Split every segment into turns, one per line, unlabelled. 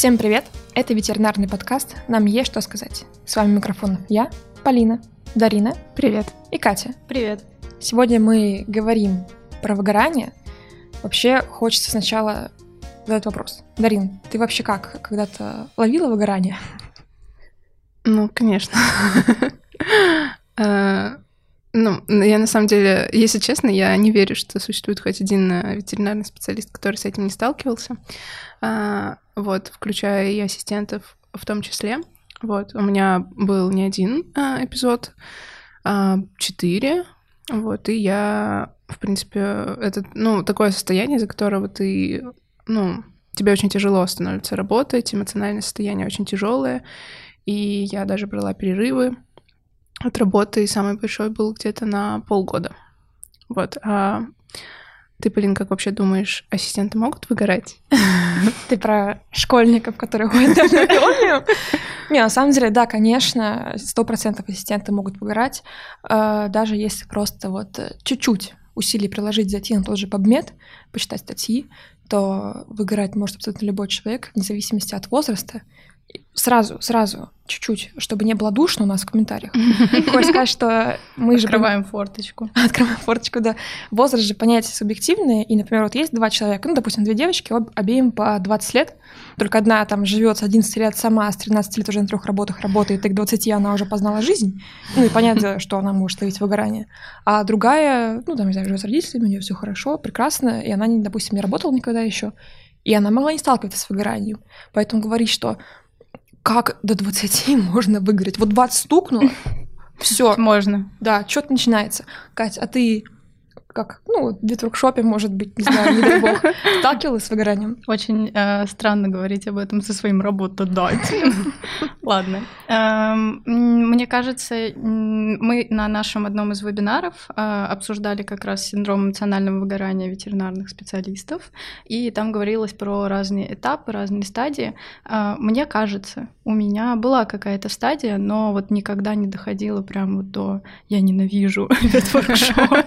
Всем привет! Это ветеринарный подкаст «Нам есть что сказать». С вами микрофон я, Полина, Дарина.
Привет.
И Катя.
Привет.
Сегодня мы говорим про выгорание. Вообще хочется сначала задать вопрос. Дарин, ты вообще как? Когда-то ловила выгорание?
Ну, конечно. Ну, я на самом деле, если честно, я не верю, что существует хоть один э, ветеринарный специалист, который с этим не сталкивался. А, вот, включая и ассистентов в том числе. Вот, у меня был не один а, эпизод, а четыре. Вот, и я, в принципе, это, ну, такое состояние, из-за которого ты, ну, тебе очень тяжело становится работать, эмоциональное состояние очень тяжелое, и я даже брала перерывы от работы, самый большой был где-то на полгода. Вот. А ты, Полин, как вообще думаешь, ассистенты могут выгорать?
Ты про школьников, которые ходят на биологию? Не, на самом деле, да, конечно, сто процентов ассистенты могут выгорать, э, даже если просто вот чуть-чуть усилий приложить, зайти на тот же PubMed, почитать статьи, то выгорать может абсолютно любой человек, вне зависимости от возраста сразу, сразу, чуть-чуть, чтобы не было душно у нас в комментариях. Хочешь сказать, что мы
же... Открываем форточку.
Открываем форточку, да. Возраст же понятие субъективное, и, например, вот есть два человека, ну, допустим, две девочки, обеим по 20 лет, только одна там живет с 11 лет сама, а с 13 лет уже на трех работах работает, и к 20 она уже познала жизнь, ну, и понятно, что она может ловить выгорание. А другая, ну, там, не знаю, живет с родителями, у нее все хорошо, прекрасно, и она, допустим, не работала никогда еще, и она могла не сталкиваться с выгоранием. Поэтому говорить, что как до 20 можно выиграть? Вот 20 стукнуло, все.
Можно.
Да, что-то начинается. Катя, а ты как, ну, в ветворкшопе, может быть, не знаю, не дай бог, сталкивалась с выгоранием?
Очень э, странно говорить об этом со своим работодателем. Ладно. Эм, мне кажется, мы на нашем одном из вебинаров э, обсуждали как раз синдром эмоционального выгорания ветеринарных специалистов, и там говорилось про разные этапы, разные стадии. Э, мне кажется, у меня была какая-то стадия, но вот никогда не доходила прям вот до «я ненавижу ветворкшоп»,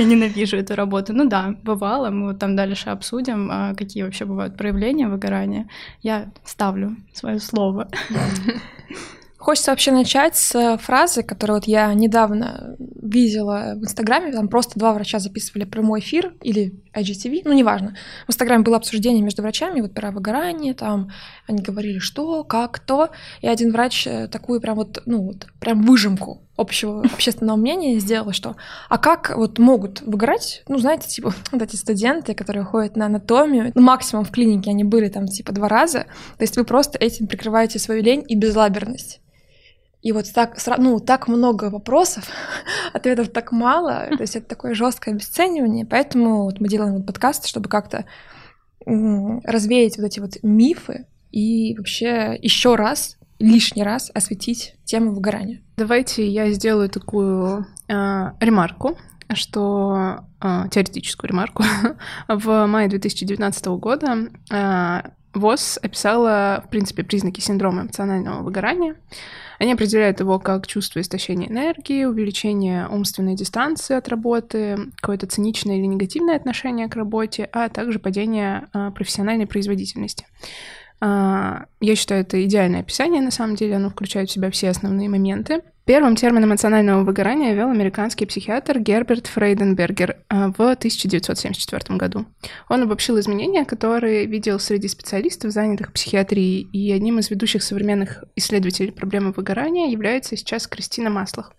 я ненавижу эту работу. Ну да, бывало, мы вот там дальше обсудим, а какие вообще бывают проявления выгорания. Я ставлю свое слово.
Хочется вообще начать с фразы, которую вот я недавно видела в Инстаграме, там просто два врача записывали прямой эфир или IGTV, ну неважно. В Инстаграме было обсуждение между врачами вот про выгорание, там они говорили, что, как, то, и один врач э, такую прям вот, ну вот, прям выжимку общего общественного мнения сделала, что а как вот могут выгорать, ну, знаете, типа вот эти студенты, которые ходят на анатомию, ну, максимум в клинике они были там типа два раза, то есть вы просто этим прикрываете свою лень и безлаберность. И вот так, ну, так много вопросов, ответов так мало, то есть это такое жесткое обесценивание, поэтому вот мы делаем вот подкаст, чтобы как-то развеять вот эти вот мифы и вообще еще раз, лишний раз осветить тему выгорания.
Давайте я сделаю такую э, ремарку, что э, теоретическую ремарку. В мае 2019 года э, ВОЗ описала, в принципе, признаки синдрома эмоционального выгорания. Они определяют его как чувство истощения энергии, увеличение умственной дистанции от работы, какое-то циничное или негативное отношение к работе, а также падение а, профессиональной производительности. А, я считаю, это идеальное описание, на самом деле, оно включает в себя все основные моменты. Первым термин эмоционального выгорания ввел американский психиатр Герберт Фрейденбергер а, в 1974 году. Он обобщил изменения, которые видел среди специалистов, занятых психиатрией, и одним из ведущих современных исследователей проблемы выгорания является сейчас Кристина Маслах.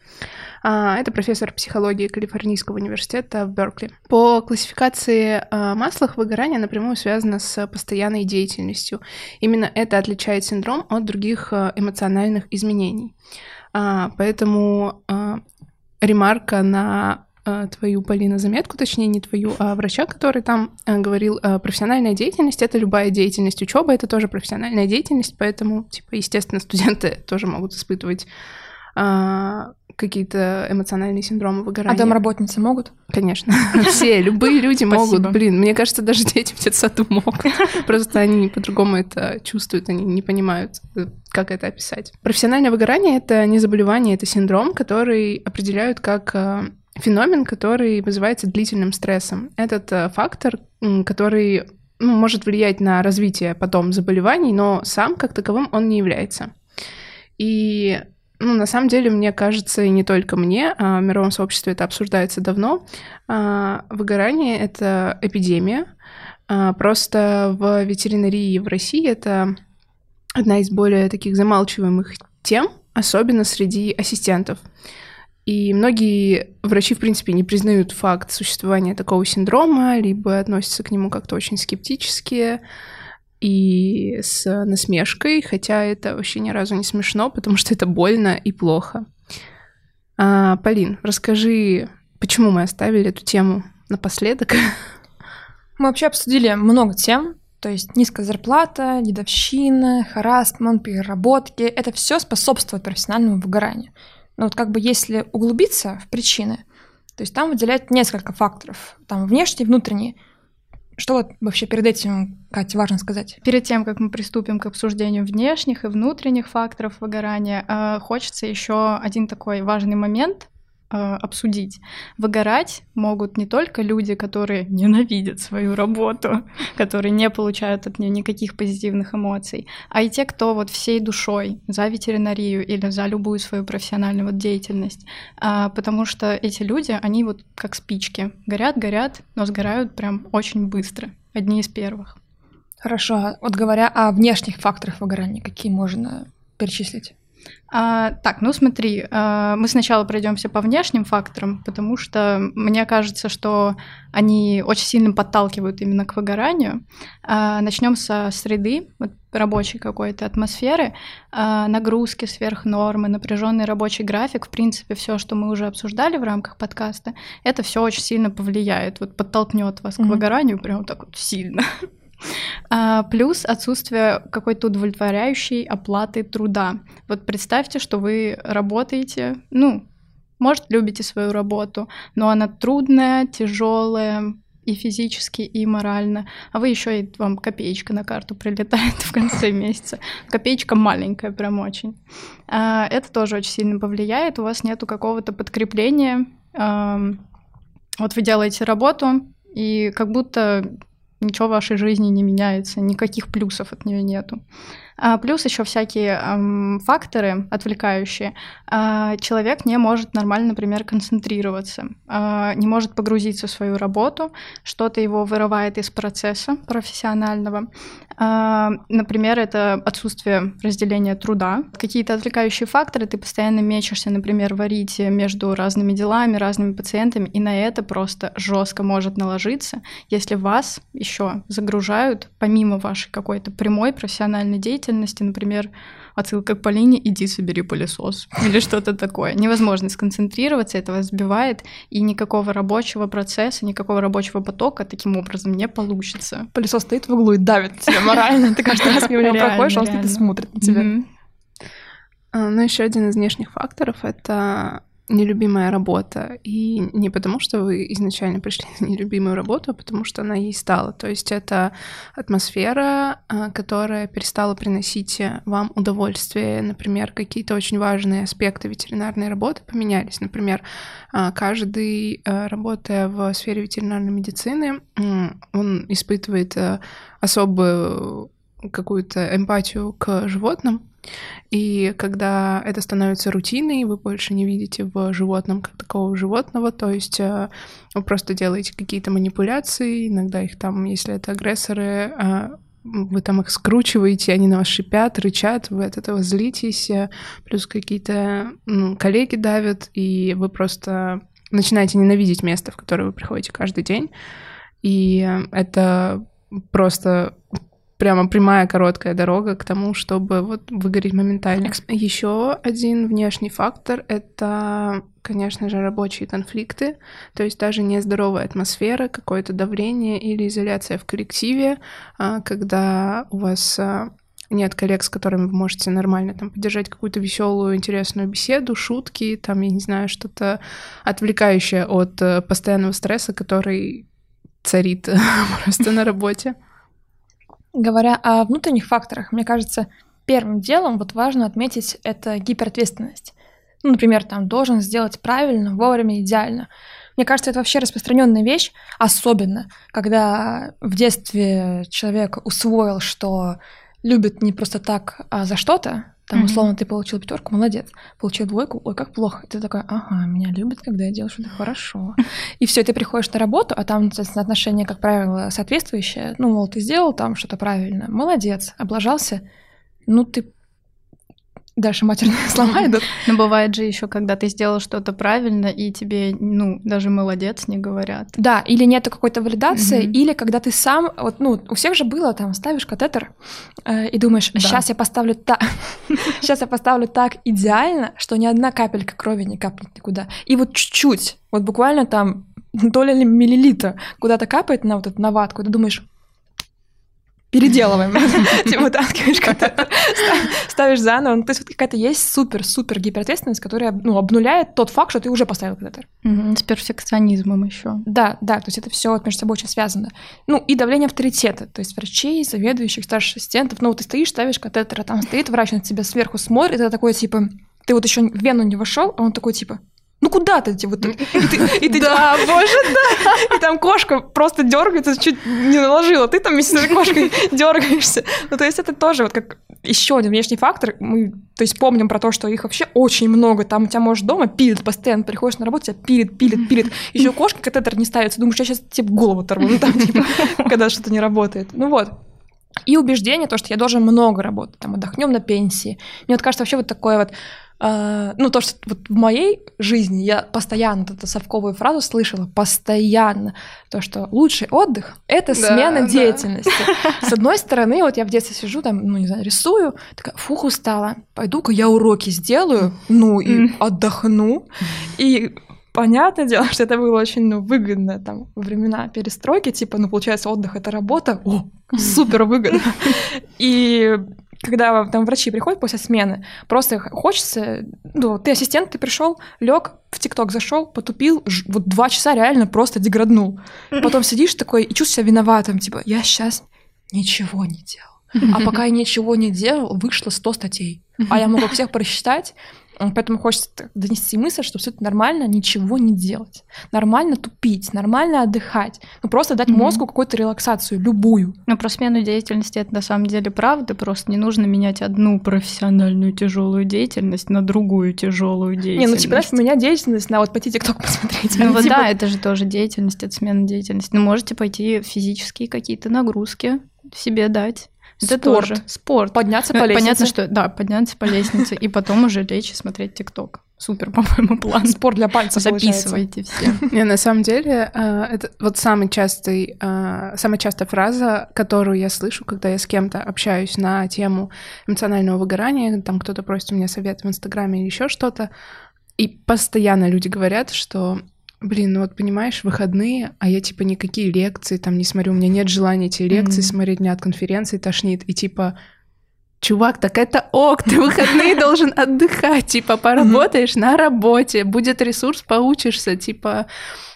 А, это профессор психологии Калифорнийского университета в Беркли. По классификации а, Маслах выгорание напрямую связано с постоянной деятельностью. Именно это отличает синдром от других эмоциональных изменений. А, поэтому а, ремарка на а, твою, Полина, заметку, точнее, не твою, а врача, который там а, говорил, а, профессиональная деятельность — это любая деятельность. Учеба — это тоже профессиональная деятельность, поэтому, типа, естественно, студенты тоже могут испытывать а, какие-то эмоциональные синдромы выгорания.
А домработницы могут?
Конечно. Все, любые люди могут. Блин, мне кажется, даже дети в детсаду могут. Просто они по-другому это чувствуют, они не понимают, э, как это описать. Профессиональное выгорание — это не заболевание, это синдром, который определяют как э, феномен, который вызывается длительным стрессом. Этот э, фактор, который ну, может влиять на развитие потом заболеваний, но сам как таковым он не является. И ну, на самом деле, мне кажется, и не только мне, а в мировом сообществе это обсуждается давно. А, выгорание — это эпидемия. А, просто в ветеринарии в России это одна из более таких замалчиваемых тем, особенно среди ассистентов. И многие врачи, в принципе, не признают факт существования такого синдрома, либо относятся к нему как-то очень скептически и с насмешкой, хотя это вообще ни разу не смешно, потому что это больно и плохо. А, Полин, расскажи, почему мы оставили эту тему напоследок?
Мы вообще обсудили много тем, то есть низкая зарплата, дедовщина, харасмент, переработки. Это все способствует профессиональному выгоранию. Но вот как бы если углубиться в причины, то есть там выделяют несколько факторов, там внешние внутренние. Что вот вообще перед этим, Катя, важно сказать?
Перед тем, как мы приступим к обсуждению внешних и внутренних факторов выгорания, э, хочется еще один такой важный момент обсудить. Выгорать могут не только люди, которые ненавидят свою работу, которые не получают от нее никаких позитивных эмоций, а и те, кто вот всей душой за ветеринарию или за любую свою профессиональную вот деятельность. А, потому что эти люди, они вот как спички. Горят, горят, но сгорают прям очень быстро. Одни из первых.
Хорошо. Вот говоря о внешних факторах выгорания, какие можно перечислить?
А, так, ну смотри, а, мы сначала пройдемся по внешним факторам, потому что мне кажется, что они очень сильно подталкивают именно к выгоранию. А, начнем со среды, вот, рабочей какой-то атмосферы, а, нагрузки сверх нормы, напряженный рабочий график, в принципе, все, что мы уже обсуждали в рамках подкаста, это все очень сильно повлияет, вот подтолкнет вас mm-hmm. к выгоранию прям так вот сильно. А, плюс отсутствие какой-то удовлетворяющей оплаты труда. Вот представьте, что вы работаете, ну, может, любите свою работу, но она трудная, тяжелая, и физически, и морально. А вы еще и вам копеечка на карту прилетает в конце месяца. Копеечка маленькая, прям очень. А, это тоже очень сильно повлияет. У вас нету какого-то подкрепления. Вот вы делаете работу, и как будто ничего в вашей жизни не меняется, никаких плюсов от нее нету. А плюс еще всякие эм, факторы отвлекающие. Э, человек не может нормально, например, концентрироваться, э, не может погрузиться в свою работу, что-то его вырывает из процесса профессионального. Э, например, это отсутствие разделения труда. Какие-то отвлекающие факторы, ты постоянно мечешься, например, варить между разными делами, разными пациентами, и на это просто жестко может наложиться, если вас еще загружают, помимо вашей какой-то прямой профессиональной деятельности, деятельности, например, отсылка к Полине «иди собери пылесос» или что-то такое. Невозможно сконцентрироваться, этого сбивает, и никакого рабочего процесса, никакого рабочего потока таким образом не получится.
Пылесос стоит в углу и давит тебя морально. Ты каждый раз мимо него проходишь, он стоит и смотрит на тебя.
А, ну, еще один из внешних факторов — это нелюбимая работа. И не потому, что вы изначально пришли на нелюбимую работу, а потому что она ей стала. То есть это атмосфера, а, которая перестала приносить вам удовольствие. Например, какие-то очень важные аспекты ветеринарной работы поменялись. Например, а, каждый, а, работая в сфере ветеринарной медицины, он испытывает особую какую-то эмпатию к животным, и когда это становится рутиной, вы больше не видите в животном как такого животного, то есть э, вы просто делаете какие-то манипуляции, иногда их там, если это агрессоры, э, вы там их скручиваете, они на вас шипят, рычат, вы от этого злитесь, э, плюс какие-то ну, коллеги давят, и вы просто начинаете ненавидеть место, в которое вы приходите каждый день. И это просто прямо прямая короткая дорога к тому, чтобы вот выгореть моментально. Еще один внешний фактор — это, конечно же, рабочие конфликты, то есть даже нездоровая атмосфера, какое-то давление или изоляция в коллективе, а, когда у вас а, нет коллег, с которыми вы можете нормально там поддержать какую-то веселую, интересную беседу, шутки, там, я не знаю, что-то отвлекающее от э, постоянного стресса, который царит просто на работе.
Говоря о внутренних факторах, мне кажется, первым делом вот важно отметить это гиперответственность. Ну, например, там должен сделать правильно, вовремя, идеально. Мне кажется, это вообще распространенная вещь, особенно когда в детстве человек усвоил, что любит не просто так, а за что-то, там, условно, ты получил пятерку, молодец. Получил двойку, ой, как плохо. И ты такой, ага, меня любят, когда я делаю что-то хорошо. И все, ты приходишь на работу, а там, соответственно, отношение, как правило, соответствующее. Ну, мол, ты сделал там что-то правильно, молодец, облажался. Ну, ты дальше матерные слова идут.
Но бывает же еще, когда ты сделал что-то правильно, и тебе, ну, даже молодец не говорят.
Да, или нету какой-то валидации, mm-hmm. или когда ты сам, вот, ну, у всех же было, там, ставишь катетер э, и думаешь, сейчас да. я поставлю так, сейчас я поставлю так идеально, что ни одна капелька крови не капнет никуда. И вот чуть-чуть, вот буквально там доля миллилитра куда-то капает на вот эту наватку, и ты думаешь, переделываем. Типа вытаскиваешь ставишь заново. Ну, то есть какая-то есть супер-супер гиперответственность, которая ну, обнуляет тот факт, что ты уже поставил катетер.
С перфекционизмом еще.
Да, да, то есть это все вот между собой очень связано. Ну, и давление авторитета, то есть врачей, заведующих, старших ассистентов. Ну, вот ты стоишь, ставишь катетер, а там стоит врач на тебя сверху смотрит, это такой, типа, ты вот еще в вену не вошел, а он такой, типа, ну куда ты? Вот, и ты, и ты, да, боже, да. И там кошка просто дергается, чуть не наложила. Ты там вместе с кошкой дергаешься. Ну, то есть это тоже вот как еще один внешний фактор. Мы, то есть помним про то, что их вообще очень много. Там у тебя, может, дома пилит постоянно, приходишь на работу, тебя пилит, пилит, пилит. Еще кошка катетер не ставится. Думаешь, я сейчас тебе голову оторву. Ну, там, типа, когда что-то не работает. Ну вот. И убеждение, то, что я должен много работать, там, отдохнем на пенсии. Мне вот кажется, вообще вот такое вот ну, то, что вот в моей жизни я постоянно эту совковую фразу слышала, постоянно, то, что лучший отдых — это смена да, деятельности. Да. С одной стороны, вот я в детстве сижу, там, ну, не знаю, рисую, такая, фух, устала, пойду-ка я уроки сделаю, ну, и mm. отдохну, и понятное дело, что это было очень ну, выгодно там во времена перестройки, типа, ну, получается, отдых — это работа, о, супер выгодно. И когда там врачи приходят после смены, просто хочется, ну, ты ассистент, ты пришел, лег, в ТикТок зашел, потупил, ж, вот два часа реально просто деграднул. Потом сидишь такой и чувствуешь себя виноватым, типа, я сейчас ничего не делал. А пока я ничего не делал, вышло 100 статей. А я могу всех просчитать, Поэтому хочется донести мысль, что все это нормально ничего не делать. Нормально тупить, нормально отдыхать. Ну, просто дать mm-hmm. мозгу какую-то релаксацию, любую.
Ну, про смену деятельности это на самом деле правда. Просто не нужно менять одну профессиональную тяжелую деятельность на другую тяжелую деятельность.
Не, ну, типа, знаешь, менять деятельность на вот пойти ТикТок посмотреть.
Ну,
вот
типа... да, это же тоже деятельность, это смена деятельности. Ну, можете пойти физические какие-то нагрузки себе дать.
Это спорт. тоже. Спорт. Подняться по лестнице.
Понятно, что да, подняться по лестнице и потом уже лечь и смотреть ТикТок. Супер, по-моему, план.
Спорт для пальцев
Записывайте все.
Не, на самом деле, э, это вот самый частый, э, самая частая фраза, которую я слышу, когда я с кем-то общаюсь на тему эмоционального выгорания, там кто-то просит у меня совет в Инстаграме или еще что-то, и постоянно люди говорят, что Блин, ну вот понимаешь, выходные, а я типа никакие лекции там не смотрю, у меня нет желания эти лекции mm-hmm. смотреть, меня от конференции тошнит, и типа, чувак, так это ок, ты выходные должен отдыхать, типа, поработаешь на работе, будет ресурс, поучишься, типа,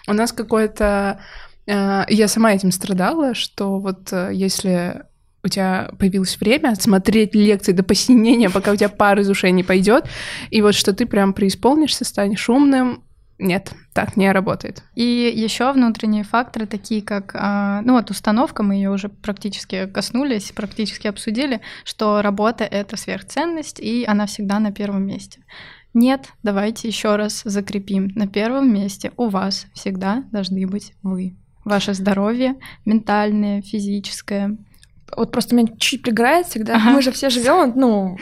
у нас какое-то... Э, я сама этим страдала, что вот э, если у тебя появилось время смотреть лекции до посинения, пока у тебя пар из ушей не пойдет, и вот что ты прям преисполнишься, станешь умным, нет, так не работает.
И еще внутренние факторы, такие как, а, ну вот установка, мы ее уже практически коснулись, практически обсудили, что работа это сверхценность, и она всегда на первом месте. Нет, давайте еще раз закрепим. На первом месте у вас всегда должны быть вы. Ваше здоровье, ментальное, физическое.
Вот просто меня чуть приграет всегда. Ага. Мы же все живем, ну,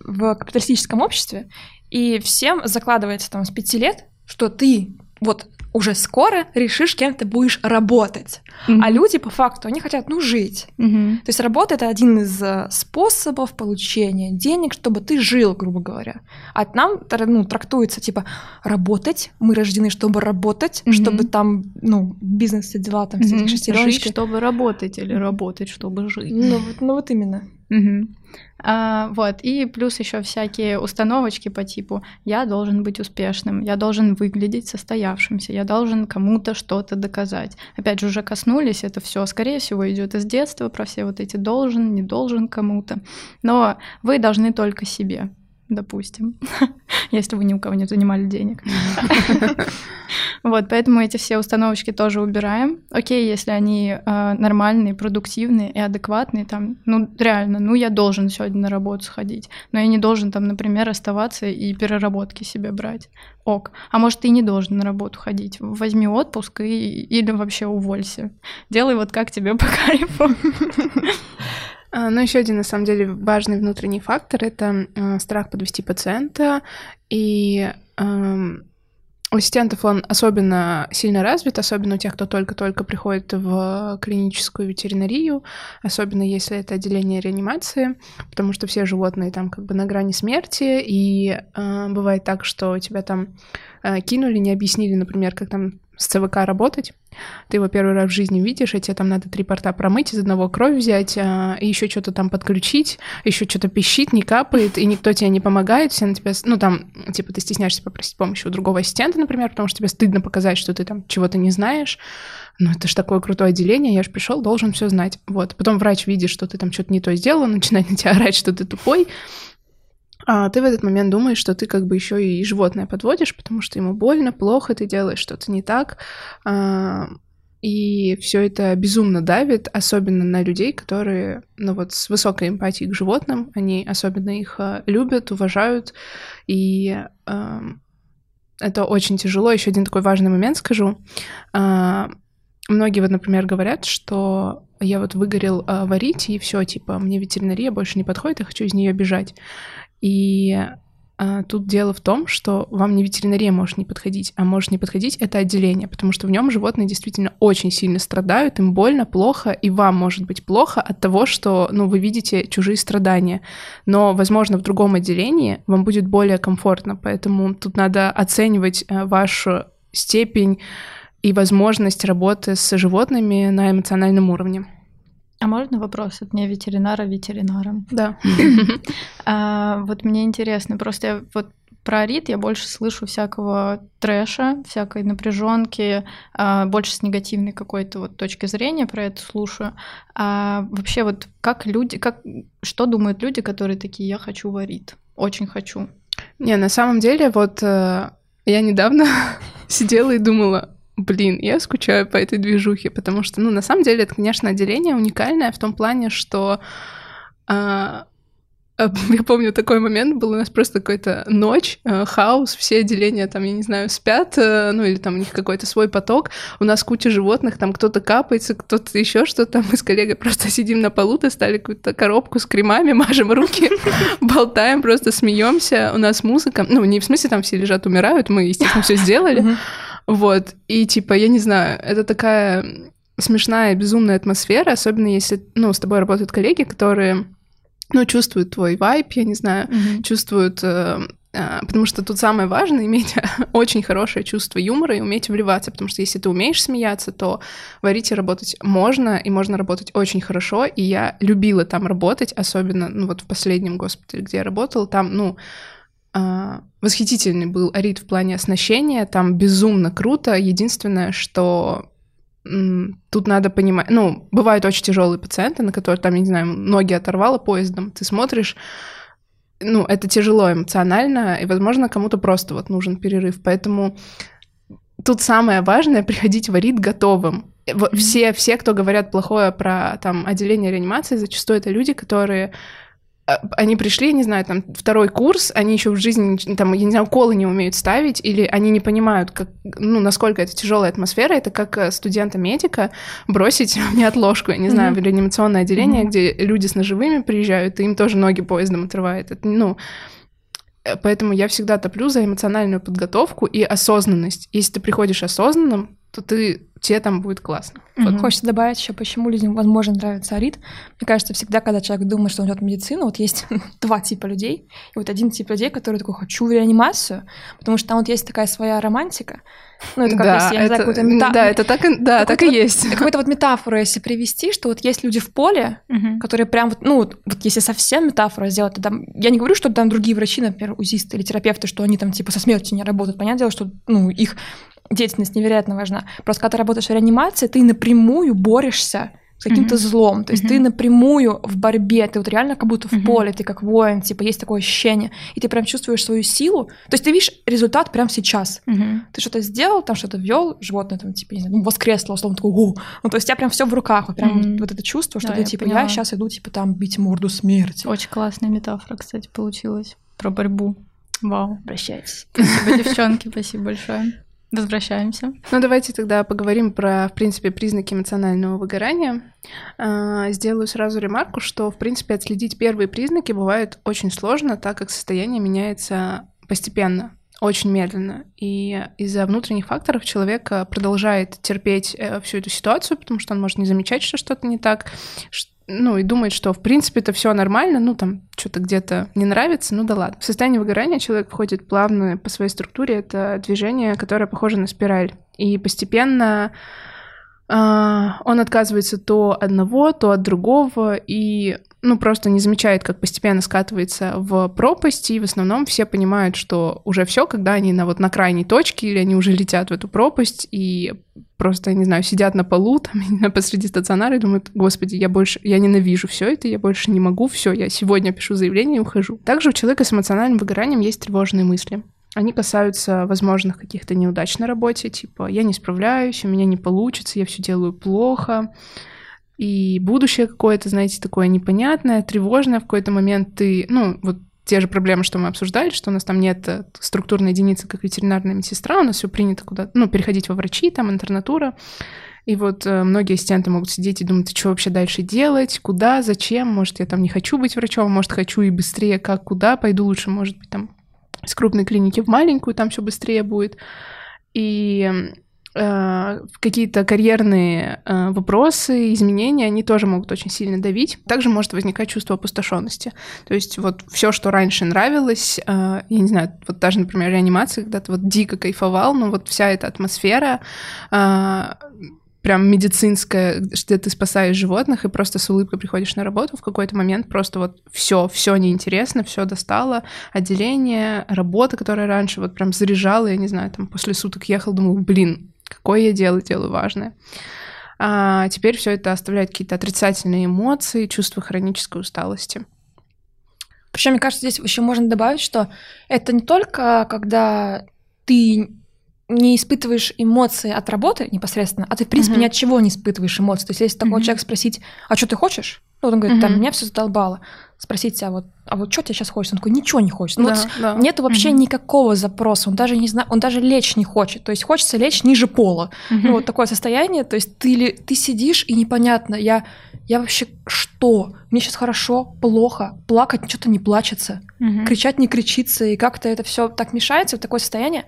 в капиталистическом обществе, и всем закладывается там с пяти лет что ты вот уже скоро решишь, кем ты будешь работать. Mm-hmm. А люди по факту, они хотят, ну, жить. Mm-hmm. То есть работа это один из э, способов получения денег, чтобы ты жил, грубо говоря. А нам ну, трактуется типа работать, мы рождены, чтобы работать, mm-hmm. чтобы там, ну, бизнес и дела, там,
mm-hmm. Жить, чтобы работать, или работать, чтобы жить.
Ну, ну вот именно.
Mm-hmm. А, вот, и плюс еще всякие установочки по типу «я должен быть успешным», «я должен выглядеть состоявшимся», «я должен кому-то что-то доказать». Опять же, уже коснулись, это все, скорее всего, идет из детства, про все вот эти «должен», «не должен кому-то». Но вы должны только себе. Допустим, если вы ни у кого не занимали денег. Вот, поэтому эти все установочки тоже убираем. Окей, если они э, нормальные, продуктивные и адекватные, там, ну, реально, ну, я должен сегодня на работу сходить, но я не должен там, например, оставаться и переработки себе брать. Ок. А может, ты не должен на работу ходить. Возьми отпуск и, или вообще уволься. Делай вот как тебе по кайфу.
А, ну, еще один, на самом деле, важный внутренний фактор — это э, страх подвести пациента. И у ассистентов он особенно сильно развит, особенно у тех, кто только-только приходит в клиническую ветеринарию, особенно если это отделение реанимации, потому что все животные там как бы на грани смерти, и э, бывает так, что тебя там э, кинули, не объяснили, например, как там с ЦВК работать. Ты его первый раз в жизни видишь, и тебе там надо три порта промыть, из одного кровь взять, а, и еще что-то там подключить, еще что-то пищит, не капает, и никто тебе не помогает, все на тебя... Ну, там, типа, ты стесняешься попросить помощи у другого ассистента, например, потому что тебе стыдно показать, что ты там чего-то не знаешь. Ну, это же такое крутое отделение, я же пришел, должен все знать. Вот. Потом врач видит, что ты там что-то не то сделал, начинает на тебя орать, что ты тупой, а ты в этот момент думаешь, что ты как бы еще и животное подводишь, потому что ему больно, плохо, ты делаешь что-то не так. А, и все это безумно давит, особенно на людей, которые, ну вот, с высокой эмпатией к животным, они особенно их а, любят, уважают, и э, это очень тяжело. Еще один такой важный момент скажу. Э, многие вот, например, говорят, что я вот выгорел э, варить, и все, типа, мне ветеринария больше не подходит, я хочу из нее бежать. И а, тут дело в том, что вам не ветеринария может не подходить, а может не подходить это отделение, потому что в нем животные действительно очень сильно страдают, им больно, плохо, и вам может быть плохо от того, что, ну, вы видите чужие страдания. Но, возможно, в другом отделении вам будет более комфортно, поэтому тут надо оценивать а, вашу степень и возможность работы с животными на эмоциональном уровне.
А можно вопрос от меня ветеринара ветеринаром?
Да.
а, вот мне интересно, просто я вот про Рит я больше слышу всякого трэша, всякой напряженки, а, больше с негативной какой-то вот точки зрения про это слушаю. А вообще вот как люди, как что думают люди, которые такие, я хочу варит, очень хочу.
Не, на самом деле вот э, я недавно сидела и думала, блин, я скучаю по этой движухе, потому что, ну, на самом деле, это, конечно, отделение уникальное в том плане, что а я помню, такой момент был, у нас просто какой-то ночь, э, хаос, все отделения там, я не знаю, спят, э, ну или там у них какой-то свой поток, у нас куча животных, там кто-то капается, кто-то еще что-то, мы с коллегой просто сидим на полу, достали какую-то коробку с кремами, мажем руки, болтаем, просто смеемся, у нас музыка, ну не в смысле там все лежат, умирают, мы, естественно, все сделали, вот, и типа, я не знаю, это такая смешная, безумная атмосфера, особенно если, ну, с тобой работают коллеги, которые, ну, чувствуют твой вайп, я не знаю, mm-hmm. чувствуют э, э, Потому что тут самое важное иметь очень хорошее чувство юмора и уметь вливаться, потому что если ты умеешь смеяться, то варить и работать можно, и можно работать очень хорошо, и я любила там работать, особенно, ну вот в последнем госпитале, где я работала, там, ну, восхитительный был Арит в плане оснащения, там безумно круто. Единственное, что тут надо понимать, ну, бывают очень тяжелые пациенты, на которые там, я не знаю, ноги оторвало поездом, ты смотришь, ну, это тяжело эмоционально, и, возможно, кому-то просто вот нужен перерыв, поэтому тут самое важное — приходить в Арит готовым. Все, все, кто говорят плохое про там отделение реанимации, зачастую это люди, которые а, они пришли, не знаю, там, второй курс, они еще в жизни, там, я не знаю, уколы не умеют ставить, или они не понимают, как, ну, насколько это тяжелая атмосфера, это как э, студента-медика бросить неотложку, я не знаю, mm-hmm. в реанимационное отделение, mm-hmm. где люди с ножевыми приезжают, и им тоже ноги поездом отрывает. Это, ну, э, Поэтому я всегда топлю за эмоциональную подготовку и осознанность. Если ты приходишь осознанным, то ты тебе там будет классно.
Вот. Хочется добавить еще, почему людям, возможно, нравится арит. Мне кажется, всегда, когда человек думает, что он идет в медицину, вот есть два типа людей. И вот один тип людей, который такой, хочу в реанимацию, потому что там вот есть такая своя романтика.
Ну, это как да, если, я это, не знаю, какую-то мета... Да, это так, да, так и вот, есть.
Какую-то вот метафору, если привести, что вот есть люди в поле, mm-hmm. которые прям вот, ну, вот, вот если совсем метафору сделать, то там, я не говорю, что там другие врачи, например, узисты или терапевты, что они там типа со смертью не работают. Понятное дело, что, ну, их деятельность невероятно важна. Просто когда ты работаешь в реанимации, ты напрямую борешься с каким-то
Мгм.
злом. То есть
Мгм.
ты напрямую в борьбе, ты вот реально как будто в
Мгм.
поле, ты как воин, типа есть такое ощущение, и ты прям чувствуешь свою силу. То есть ты видишь результат прямо сейчас.
Мгм.
Ты что-то сделал, там что-то ввел, животное там, типа, не знаю, ну, воскресло, условно, такой, «У». ну, то есть у тебя прям все в руках, вот прям
Мгм.
вот это чувство, что
Да,
ты,
я
типа,
поняла.
я сейчас иду, типа, там бить морду смерти.
Очень классная метафора, кстати, получилась про борьбу. Вау.
Обращайтесь.
Спасибо, девчонки, спасибо большое. Возвращаемся.
Ну, давайте тогда поговорим про, в принципе, признаки эмоционального выгорания. А, Сделаю сразу ремарку, что, в принципе, отследить первые признаки бывает очень сложно, так как состояние меняется постепенно, очень медленно. И из-за внутренних факторов человек э, продолжает терпеть э, всю эту ситуацию, потому что он может не замечать, что что-то не так, ш- ну и думает, что в принципе это все нормально, ну там что-то где-то не нравится, ну да ладно. В состояние выгорания человек входит плавно по своей структуре, это движение, которое похоже на спираль. И постепенно он отказывается то одного, то от другого, и ну, просто не замечает, как постепенно скатывается в пропасть, и в основном все понимают, что уже все, когда они на вот на крайней точке, или они уже летят в эту пропасть, и просто, не знаю, сидят на полу, там, посреди стационара и думают, господи, я больше, я ненавижу все это, я больше не могу, все, я сегодня пишу заявление и ухожу. Также у человека с эмоциональным выгоранием есть тревожные мысли. Они касаются возможных каких-то неудач на работе, типа я не справляюсь, у меня не получится, я все делаю плохо. И будущее какое-то, знаете, такое непонятное, тревожное в какой-то момент ты, ну, вот те же проблемы, что мы обсуждали, что у нас там нет э, структурной единицы, как ветеринарная медсестра, у нас все принято куда-то, ну, переходить во врачи, там, интернатура. И вот э, многие ассистенты могут сидеть и думать, что вообще дальше делать, куда, зачем, может, я там не хочу быть врачом, может, хочу и быстрее, как, куда, пойду лучше, может быть, там, с крупной клиники в маленькую, там все быстрее будет. И э, какие-то карьерные э, вопросы, изменения, они тоже могут очень сильно давить. Также может возникать чувство опустошенности. То есть вот все, что раньше нравилось, э, я не знаю, вот даже, например, реанимация, когда ты вот дико кайфовал, но вот вся эта атмосфера прям медицинская, что ты спасаешь животных и просто с улыбкой приходишь на работу, в какой-то момент просто вот все, все неинтересно, все достало, отделение, работа, которая раньше вот прям заряжала, я не знаю, там после суток ехал, думал, блин, какое я дело делаю важное. А теперь все это оставляет какие-то отрицательные эмоции, чувство хронической усталости.
Причем, мне кажется, здесь еще можно добавить, что это не только когда ты не испытываешь эмоции от работы непосредственно, а ты, в принципе,
Мгм.
ни от чего не испытываешь эмоции. То есть, если такой
Мгм.
человек спросить, а что ты хочешь? Ну, он говорит, там, меня все задолбало. Спросить, а вот, а вот что тебе сейчас хочется? Он такой, ничего не хочет. Ну,
Да,
вот
да.
Нету вообще
Мгм.
никакого запроса, он даже не знает, он даже лечь не хочет. То есть хочется лечь ниже пола. Ну, вот такое состояние, то есть ты, ты сидишь и непонятно, я, я вообще что? Мне сейчас хорошо, плохо, плакать что-то не плачется,
Мгм.
кричать не кричится, и как-то это все так мешается, вот такое состояние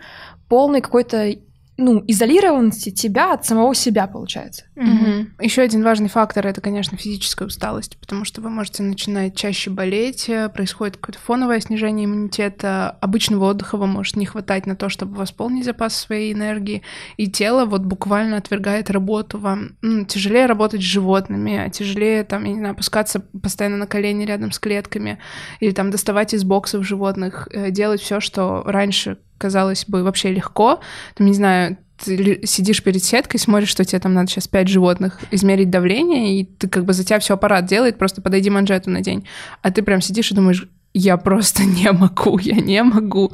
полной какой-то ну, изолированности тебя от самого себя, получается.
Мгм.
Еще один важный фактор это, конечно, физическая усталость, потому что вы можете начинать чаще болеть, э, происходит какое-то фоновое снижение иммунитета, обычного отдыха вам может не хватать на то, чтобы восполнить запас своей энергии, и тело вот буквально отвергает работу вам. Ну, тяжелее работать с животными, а тяжелее там, я не знаю, опускаться постоянно на колени рядом с клетками, или там доставать из боксов животных, э, делать все, что раньше казалось бы вообще легко, там, не знаю, ты сидишь перед сеткой, смотришь, что тебе там надо сейчас пять животных измерить давление, и ты как бы за тебя все аппарат делает, просто подойди манжету на день. А ты прям сидишь и думаешь, я просто не могу, я не могу.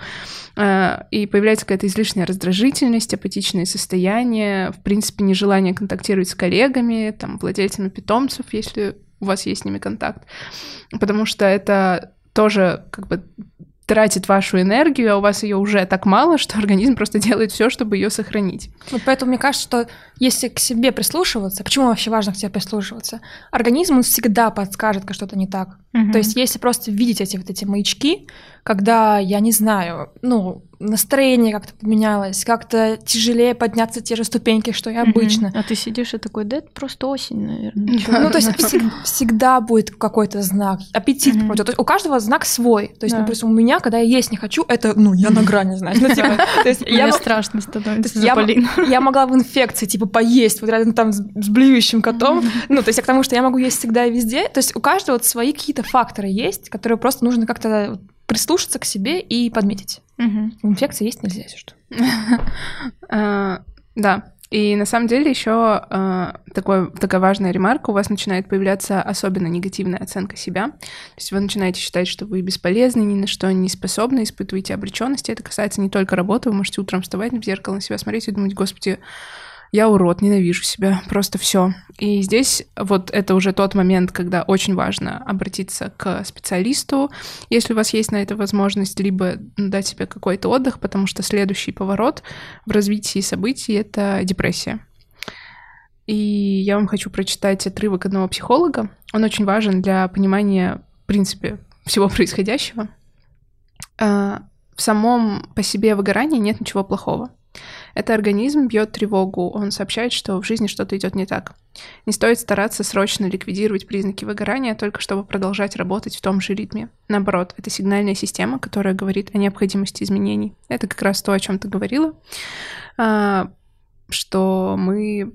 А, И появляется какая-то излишняя раздражительность, апатичное состояние, в принципе, нежелание контактировать с коллегами, там, владельцами питомцев, если у вас есть с ними контакт. Потому что это тоже как бы тратит вашу энергию, а у вас ее уже так мало, что организм просто делает все, чтобы ее сохранить.
Вот поэтому мне кажется, что если к себе прислушиваться, почему вообще важно к себе прислушиваться? Организм он всегда подскажет, когда что-то не так.
Мгм.
То есть если просто видеть эти вот эти маячки, когда, я не знаю, ну, настроение как-то поменялось, как-то тяжелее подняться те же ступеньки, что и обычно.
А ты сидишь и такой, да, это просто осень, наверное.
Ну, то есть всег- всегда будет какой-то знак, аппетит
Мгм.
пропадет. То есть у каждого знак свой. То есть,
Да.
допустим, у меня, когда я есть не хочу, это, ну, я на грани, знаешь. Ну, типа, то есть я
страшно становится
я, могла в инфекции, типа, поесть вот рядом там с, с блюющим котом. Ну, то есть я к тому, что я могу есть всегда и везде. То есть у каждого вот свои какие-то факторы есть, которые просто нужно как-то прислушаться к себе и подметить.
Мгм.
Инфекция есть нельзя, если что.
А, Да. И на самом деле еще э, такой, такая важная ремарка, у вас начинает появляться особенно негативная оценка себя. То есть вы начинаете считать, что вы бесполезны, ни на что не способны, испытываете обреченность. Это касается не только работы, вы можете утром вставать в зеркало на себя смотреть и думать, господи, я урод, ненавижу себя, просто все. И здесь вот это уже тот момент, когда очень важно обратиться к специалисту, если у вас есть на это возможность, либо дать себе какой-то отдых, потому что следующий поворот в развитии событий — это депрессия. И я вам хочу прочитать отрывок одного психолога. Он очень важен для понимания, в принципе, всего происходящего. А, в самом по себе выгорании нет ничего плохого. Это организм бьет тревогу, он сообщает, что в жизни что-то идет не так. Не стоит стараться срочно ликвидировать признаки выгорания, только чтобы продолжать работать в том же ритме. Наоборот, это сигнальная система, которая говорит о необходимости изменений. Это как раз то, о чем ты говорила, а, что мы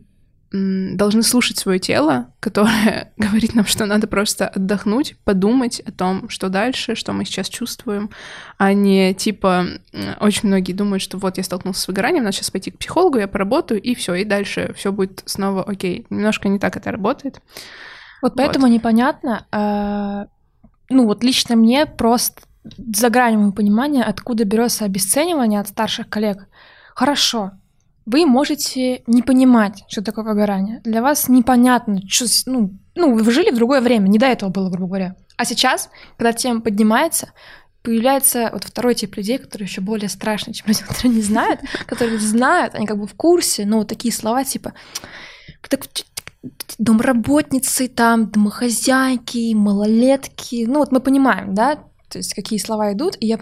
должны слушать свое тело, которое говорит нам, что надо просто отдохнуть, подумать о том, что дальше, что мы сейчас чувствуем, а не типа очень многие думают, что вот я столкнулся с выгоранием, надо сейчас пойти к психологу, я поработаю и все, и дальше все будет снова окей. Немножко не так это работает.
Вот поэтому вот. непонятно, э, ну вот лично мне просто за гранью понимания, откуда берется обесценивание от старших коллег. Хорошо, вы можете не понимать, что такое выгорание. Для вас непонятно, что, ну, ну, вы жили в другое время, не до этого было, грубо говоря. А сейчас, когда тема поднимается, появляется вот второй тип людей, которые еще более страшные, чем люди, которые не знают, которые знают, они как бы в курсе, но вот такие слова типа так, домработницы, там, домохозяйки, малолетки, ну вот мы понимаем, да, то есть какие слова идут, и я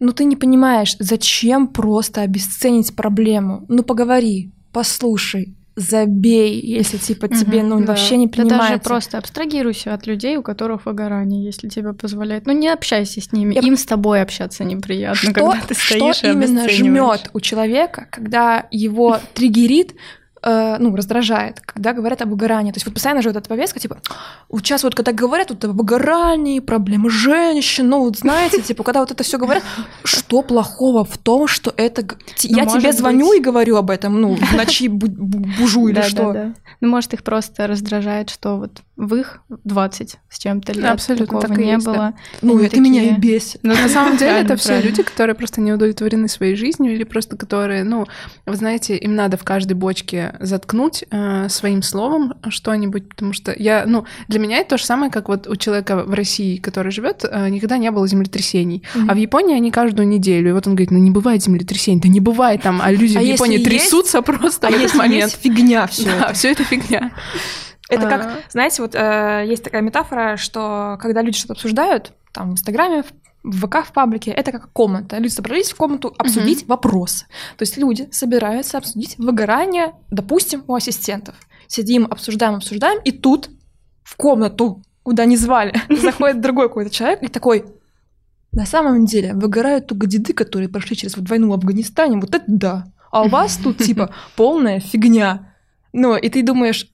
ну ты не понимаешь, зачем просто обесценить проблему? Ну поговори, послушай, забей, если типа тебе, ну, да. вообще не принимается.
Да даже просто абстрагируйся от людей, у которых выгорание, если тебе позволяет. Ну, не общайся с ними, Я... им с тобой общаться неприятно,
что,
когда ты стоишь
что и именно жмет у человека, когда его триггерит э, ну, раздражает, когда говорят об выгорании. То есть вот постоянно же вот эта повестка, типа, вот сейчас вот когда говорят вот о выгорании, проблемы женщин, ну, вот знаете, типа, когда вот это все говорят, что плохого в том, что это... Ну, я тебе звоню и говорю об этом, ну, в ночи бужу или что.
Ну, может, их просто раздражает, что вот в их 20 с чем-то лет Абсолютно такого не было. Да.
Ну, это такие... меня и бесит.
Но на самом деле это все люди, которые просто не удовлетворены своей жизнью или просто которые, ну, вы знаете, им надо в каждой бочке заткнуть э, своим словом что-нибудь, потому что я, ну, для меня это то же самое, как вот у человека в России, который живет, э, никогда не было землетрясений, mm-hmm. а в Японии они каждую неделю, и вот он говорит, ну не бывает землетрясений, да не бывает там, а люди а в Японии трясутся есть, просто
а в этот
если момент.
Есть фигня все.
Да, все это фигня.
Это как, знаете, вот э, есть такая метафора, что когда люди что-то обсуждают, там в Инстаграме, в ВК в паблике это как комната. Люди собрались в комнату обсудить угу. вопросы. То есть люди собираются обсудить выгорание, допустим, у ассистентов. Сидим, обсуждаем, обсуждаем, и тут в комнату, куда не звали, заходит другой какой-то человек и такой, на самом деле, выгорают только деды, которые прошли через вот войну в Афганистане, вот это да. А у вас тут типа полная фигня. Ну, и ты думаешь,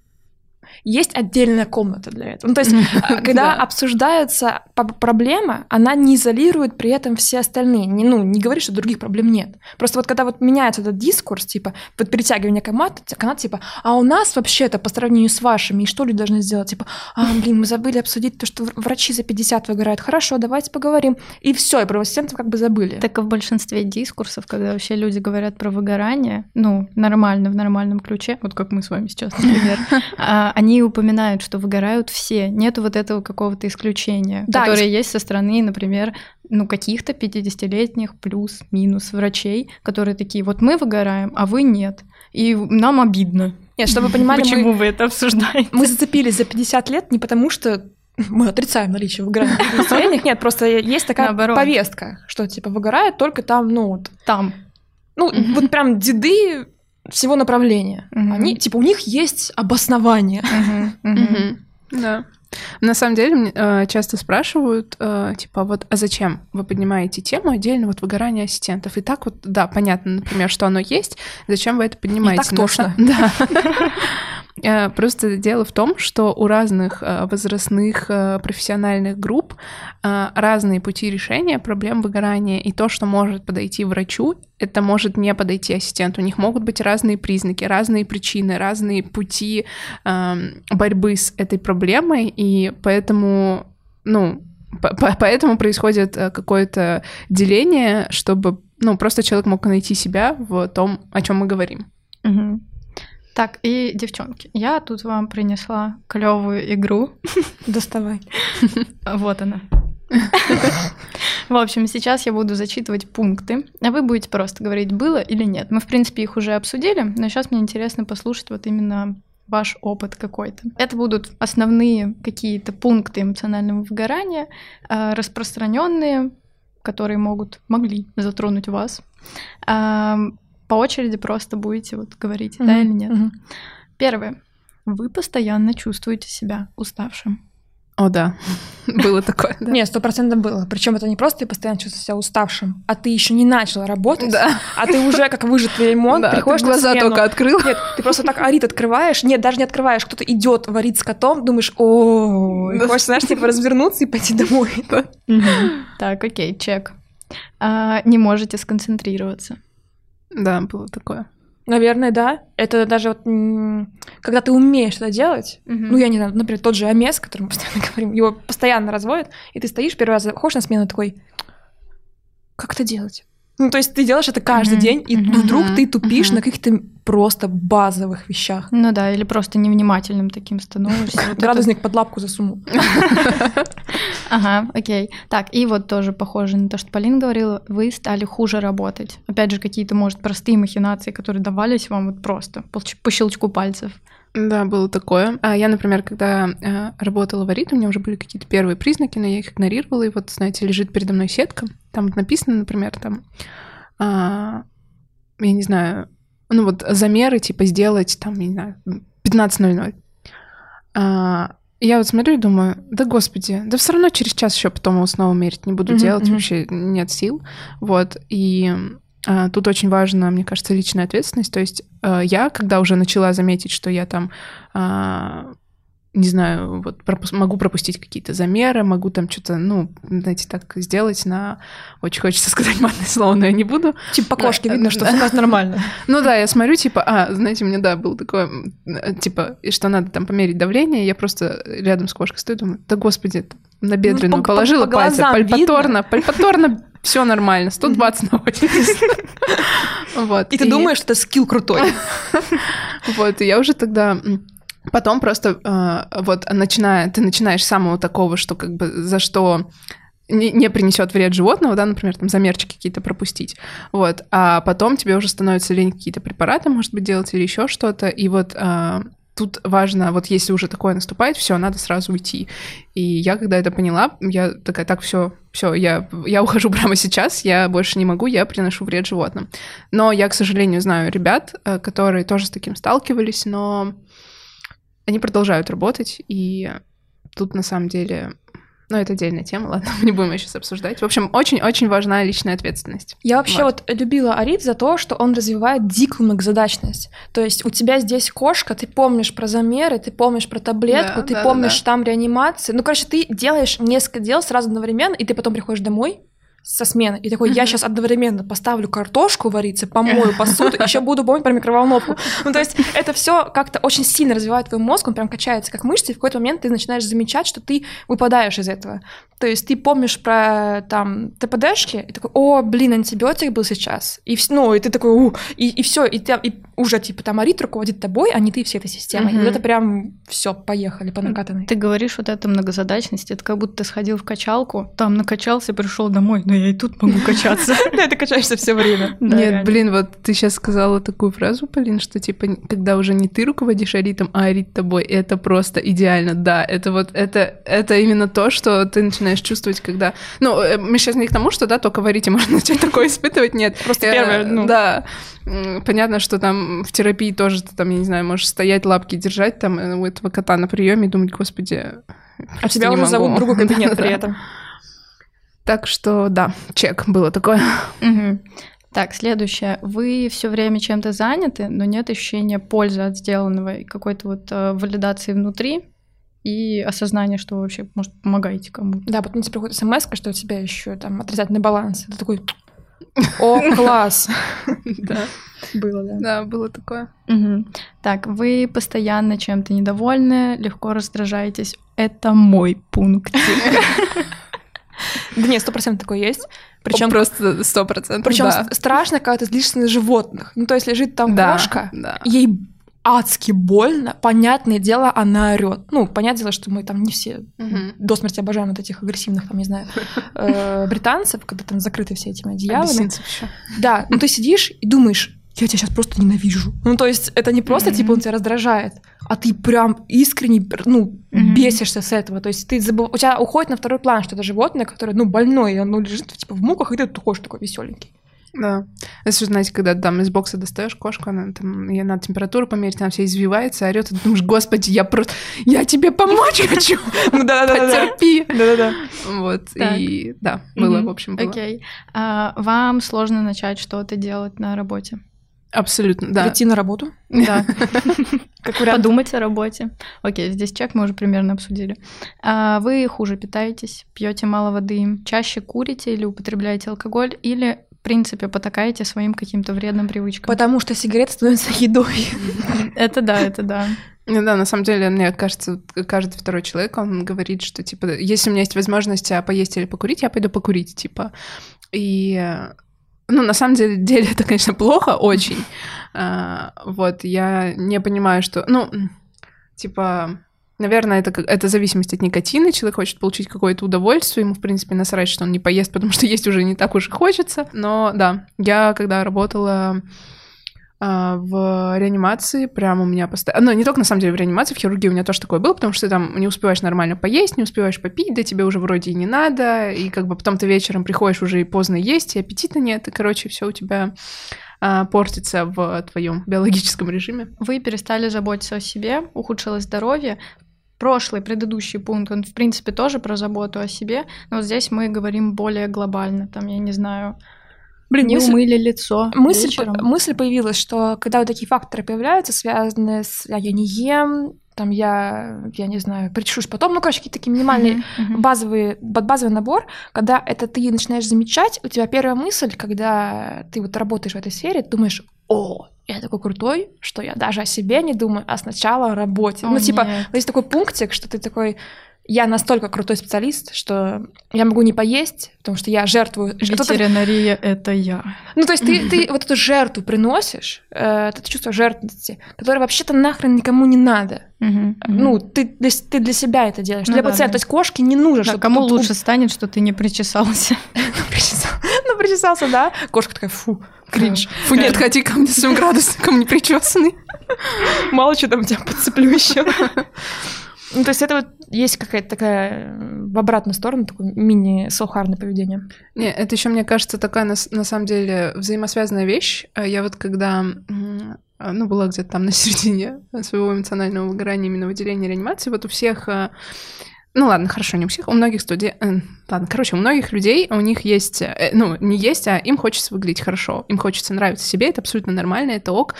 есть отдельная комната для этого. Ну, то есть, когда обсуждается проблема, она не изолирует при этом все остальные. Не, ну, не говорит, что других проблем нет. Просто вот когда вот меняется этот дискурс, типа, вот перетягивание каната, канат, типа, а у нас вообще-то по сравнению с вашими, и что люди должны сделать? Типа, а, блин, мы забыли обсудить то, что врачи за 50 выгорают. Хорошо, давайте поговорим. И все, и про ассистентов как бы забыли.
Так и в большинстве дискурсов, когда вообще люди говорят про выгорание, ну, нормально, в нормальном ключе, вот как мы с вами сейчас, например, а, они упоминают, что выгорают все. Нету вот этого какого-то исключения, да, которое есть со стороны, например, ну, каких-то 50-летних плюс-минус врачей, которые такие, вот мы выгораем, а вы нет. И нам обидно.
Нет, чтобы вы понимали,
Почему мы, вы это обсуждаете?
Мы зацепились за 50 лет не потому, что мы отрицаем наличие выгорания настроениях. Нет, просто есть такая Наоборот. повестка, что типа выгорает только там, ну вот.
Там.
Ну, вот прям деды всего направления. Угу. Они, типа, у них есть обоснование.
Да. На самом деле, э, часто спрашивают, э, типа, вот, а зачем вы поднимаете тему отдельно вот выгорания ассистентов? И так вот, да, понятно, например, что оно есть, зачем вы это поднимаете?
И так тошно.
Да. Э, просто дело в том, что у разных э, возрастных э, профессиональных групп разные пути решения проблем выгорания, и то, что может подойти врачу, это может не подойти ассистенту. У них могут быть разные признаки, разные причины, разные пути эм, борьбы с этой проблемой, и поэтому, ну, поэтому происходит какое-то деление, чтобы, ну, просто человек мог найти себя в том, о чем мы говорим.
Угу. Так, и девчонки, я тут вам принесла клевую игру.
Доставай.
Вот она. В общем, сейчас я буду зачитывать пункты, а вы будете просто говорить, было или нет. Мы, в принципе, их уже обсудили, но сейчас мне интересно послушать вот именно ваш опыт какой-то. Это будут основные какие-то пункты эмоционального выгорания, а, распространенные, которые могут, могли затронуть вас по очереди просто будете вот говорить, mm-hmm. да или нет. Mm-hmm. Первое. Вы постоянно чувствуете себя уставшим.
О, да, было такое.
Да. Нет, сто процентов было. Причем это не просто ты постоянно чувствуешь себя уставшим, а ты еще не начал работать, да. а ты уже как выжатый лимон, да, приходишь
ты глаза
на
только открыл.
Нет, ты просто так арит открываешь. Нет, даже не открываешь. Кто-то идет варить с котом, думаешь, о, и хочешь, знаешь, типа развернуться и пойти домой.
Так, окей, чек. А, не можете сконцентрироваться.
Да, было такое.
Наверное, да. Это даже вот, когда ты умеешь это делать, угу. ну, я не знаю, например, тот же Амес, о котором мы постоянно говорим, его постоянно разводят, и ты стоишь первый раз, ходишь на смену такой, как это делать? Ну, то есть ты делаешь это каждый mm-hmm. день, и mm-hmm. вдруг ты тупишь mm-hmm. на каких-то просто базовых вещах.
Ну да, или просто невнимательным таким становишься.
Вот Радостник под лапку засунул.
Ага, окей. Так, и вот тоже похоже на то, что Полина говорила, вы стали хуже работать. Опять же, какие-то, может, простые махинации, которые давались вам вот просто по щелчку пальцев.
Да, было такое. А я, например, когда э, работала в Арит, у меня уже были какие-то первые признаки, но я их игнорировала, и вот, знаете, лежит передо мной сетка, там написано, например, там, а, я не знаю, ну вот замеры, типа, сделать, там, не знаю, 15.00. А, я вот смотрю и думаю, да господи, да все равно через час еще потом его снова мерить не буду mm-hmm, делать, mm-hmm. вообще нет сил. Вот, и тут очень важна, мне кажется, личная ответственность. То есть а, я, когда уже начала заметить, что я там, а, не знаю, вот пропу- могу пропустить какие-то замеры, могу там что-то, ну, знаете, так сделать на... Очень хочется сказать матное слово, но я не буду.
Типа по кошке видно, что у нас нормально.
Ну да, я смотрю, типа, а, знаете, у меня, да, был такое, типа, что надо там померить давление, я просто рядом с кошкой стою, думаю, да господи, на бедренную ну, положила по, по пальцы, пальпаторно, пальпаторно, все нормально, 120 на 80.
Вот. И ты думаешь, что это скилл крутой.
Вот, и я уже тогда Потом просто э, вот начиная, ты начинаешь с самого такого, что как бы за что не, не принесет вред животного, да, например, там замерчики какие-то пропустить, вот, а потом тебе уже становится лень какие-то препараты, может быть, делать или еще что-то, и вот э, тут важно, вот если уже такое наступает, все, надо сразу уйти. И я, когда это поняла, я такая, так, все, все, я, я ухожу прямо сейчас, я больше не могу, я приношу вред животным. Но я, к сожалению, знаю ребят, э, которые тоже с таким сталкивались, но они продолжают работать, и тут на самом деле ну, это отдельная тема, ладно, мы не будем ее сейчас обсуждать. В общем, очень-очень важна личная ответственность.
Я вообще вот. вот любила Арит за то, что он развивает дикую многозадачность. То есть у тебя здесь кошка, ты помнишь про замеры, ты помнишь про таблетку, да, ты да, помнишь да. там реанимацию. Ну, короче, ты делаешь несколько дел сразу одновременно, и ты потом приходишь домой, со смены. И такой, я сейчас одновременно поставлю картошку вариться, помою посуду, еще буду помнить про микроволновку. Ну, то есть это все как-то очень сильно развивает твой мозг, он прям качается как мышцы, и в какой-то момент ты начинаешь замечать, что ты выпадаешь из этого. То есть ты помнишь про там ТПДшки, и такой, о, блин, антибиотик был сейчас. И, ну, и ты такой, у, и, и все, и, ты, и уже типа там Арит руководит тобой, а не ты всей этой системой. Угу. И вот это прям все, поехали по накатанной.
Ты говоришь вот эту многозадачность, это как будто ты сходил в качалку, там накачался, пришел домой, но я и тут могу качаться.
Да, ты качаешься все время.
Нет, блин, вот ты сейчас сказала такую фразу, Полин, что типа, когда уже не ты руководишь Аритом, а Арит тобой, это просто идеально. Да, это вот, это, это именно то, что ты начинаешь чувствовать, когда... Ну, э, мы сейчас не к тому, что, да, только в Арите можно начать такое испытывать, нет.
Просто первое, ну...
Да, понятно, что там в терапии тоже ты там, я не знаю, можешь стоять, лапки держать там э, у этого кота на приеме и думать, господи,
а тебя уже могу. зовут другой кабинет при этом.
Так что да, чек было такое.
Угу. Так, следующее. Вы все время чем-то заняты, но нет ощущения пользы от сделанного и какой-то вот э, валидации внутри и осознания, что вы вообще, может, помогаете кому-то.
Да, потом тебе приходит смс, что у тебя еще там отрицательный баланс. Ты такой, о, класс.
Да.
Было, да.
Да, было такое.
Так, вы постоянно чем-то недовольны, легко раздражаетесь. Это мой пункт.
Да нет, сто процентов такое есть. Причем
просто сто процентов.
Причем
да.
страшно, когда ты злишься на животных. Ну, то есть лежит там
Да,
кошка,
да.
ей адски больно, понятное дело, она орет. Ну, понятное дело, что мы там не все
Мгм.
до смерти обожаем вот этих агрессивных, там, не знаю, э, британцев, когда там закрыты все этими одеялами. Да, ну ты сидишь и думаешь, я тебя сейчас просто ненавижу. Ну, то есть это не просто, типа, он тебя раздражает, а ты прям искренне, ну,
Мгм.
бесишься с этого. То есть ты забыв... у тебя уходит на второй план, что это животное, которое, ну, больное, и оно лежит, типа, в муках, и ты ходишь такой веселенький.
Да. Это же, знаете, когда там из бокса достаешь кошку, она там, ей надо температуру померить, она вся извивается, орет, и ты думаешь, господи, я просто, я тебе помочь хочу,
Ну,
потерпи.
Да-да-да.
Вот, и да, было, в общем, было.
Окей. А, вам сложно начать что-то делать на работе?
Абсолютно, да.
Прийти на работу.
Да.
Как вариант.
Подумать о работе. Окей, здесь чек мы уже примерно обсудили. А, вы хуже питаетесь, пьете мало воды, чаще курите или употребляете алкоголь, или, в принципе, потакаете своим каким-то вредным привычкам.
Потому что сигареты становятся едой.
Это да, это да.
Ну Да, на самом деле, мне кажется, каждый второй человек, он говорит, что, типа, если у меня есть возможность а, поесть или покурить, я пойду покурить, типа. И, ну, на самом деле, деле это, конечно, плохо очень. А, Вот, я не понимаю, что, ну, типа, наверное, это, это зависимость от никотина. Человек хочет получить какое-то удовольствие, ему, в принципе, насрать, что он не поест, потому что есть уже не так уж и хочется. Но, да, я, когда работала в реанимации прям у меня постоянно... Ну, не только, на самом деле, в реанимации, в хирургии у меня тоже такое было, потому что ты там не успеваешь нормально поесть, не успеваешь попить, да тебе уже вроде и не надо, и как бы потом ты вечером приходишь уже и поздно есть, и аппетита нет, и, короче, все у тебя а, портится в твоем биологическом режиме.
Вы перестали заботиться о себе, ухудшилось здоровье. Прошлый, предыдущий пункт, он, в принципе, тоже про заботу о себе, но вот здесь мы говорим более глобально. Там, я не знаю,
Блин,
не
мысль,
умыли лицо
мысль,
вечером.
мысль появилась, что когда вот такие факторы появляются, связанные с «а я не ем», там я, я не знаю, причешусь потом, ну, короче, какие-то такие минимальные
мгм.
базовые, базовый набор, когда это ты начинаешь замечать, у тебя первая мысль, когда ты вот работаешь в этой сфере, ты думаешь, о, я такой крутой, что я даже о себе не думаю, а сначала о работе.
О,
ну, типа,
нет.
есть такой пунктик, что ты такой, я настолько крутой специалист, что я могу не поесть, потому что я жертвую.
Ветеринария — это я.
Ну, то есть ты, ты вот эту жертву приносишь, э, это чувство жертвенности, которое вообще-то нахрен никому не надо.
Мгм.
Ну, ты для, ты для себя это делаешь,
Ну
для
да,
пациента.
да.
То есть кошке не нужно,
Да,
чтобы
кому
тут-
лучше станет, что ты не причесался?
Ну, ну, причесался, да? Кошка такая, фу, кринж.
Фу, не подходи ко мне с своим градусником непричесанный.
Мало что там тебя подцеплю еще. Ну, то есть это вот есть какая-то такая э, в обратную сторону, такое мини-сухарное поведение.
Не, это еще, мне кажется, такая на, на самом деле взаимосвязанная вещь. А Я вот когда, а, ну, была где-то там на середине своего эмоционального выгорания именно в отделении реанимации, вот у всех, а, ну ладно, хорошо, не у всех, у многих студентов, ладно, короче, у многих людей, у них есть, э, ну, не есть, а им хочется выглядеть хорошо, им хочется нравиться себе, это абсолютно нормально, это ок.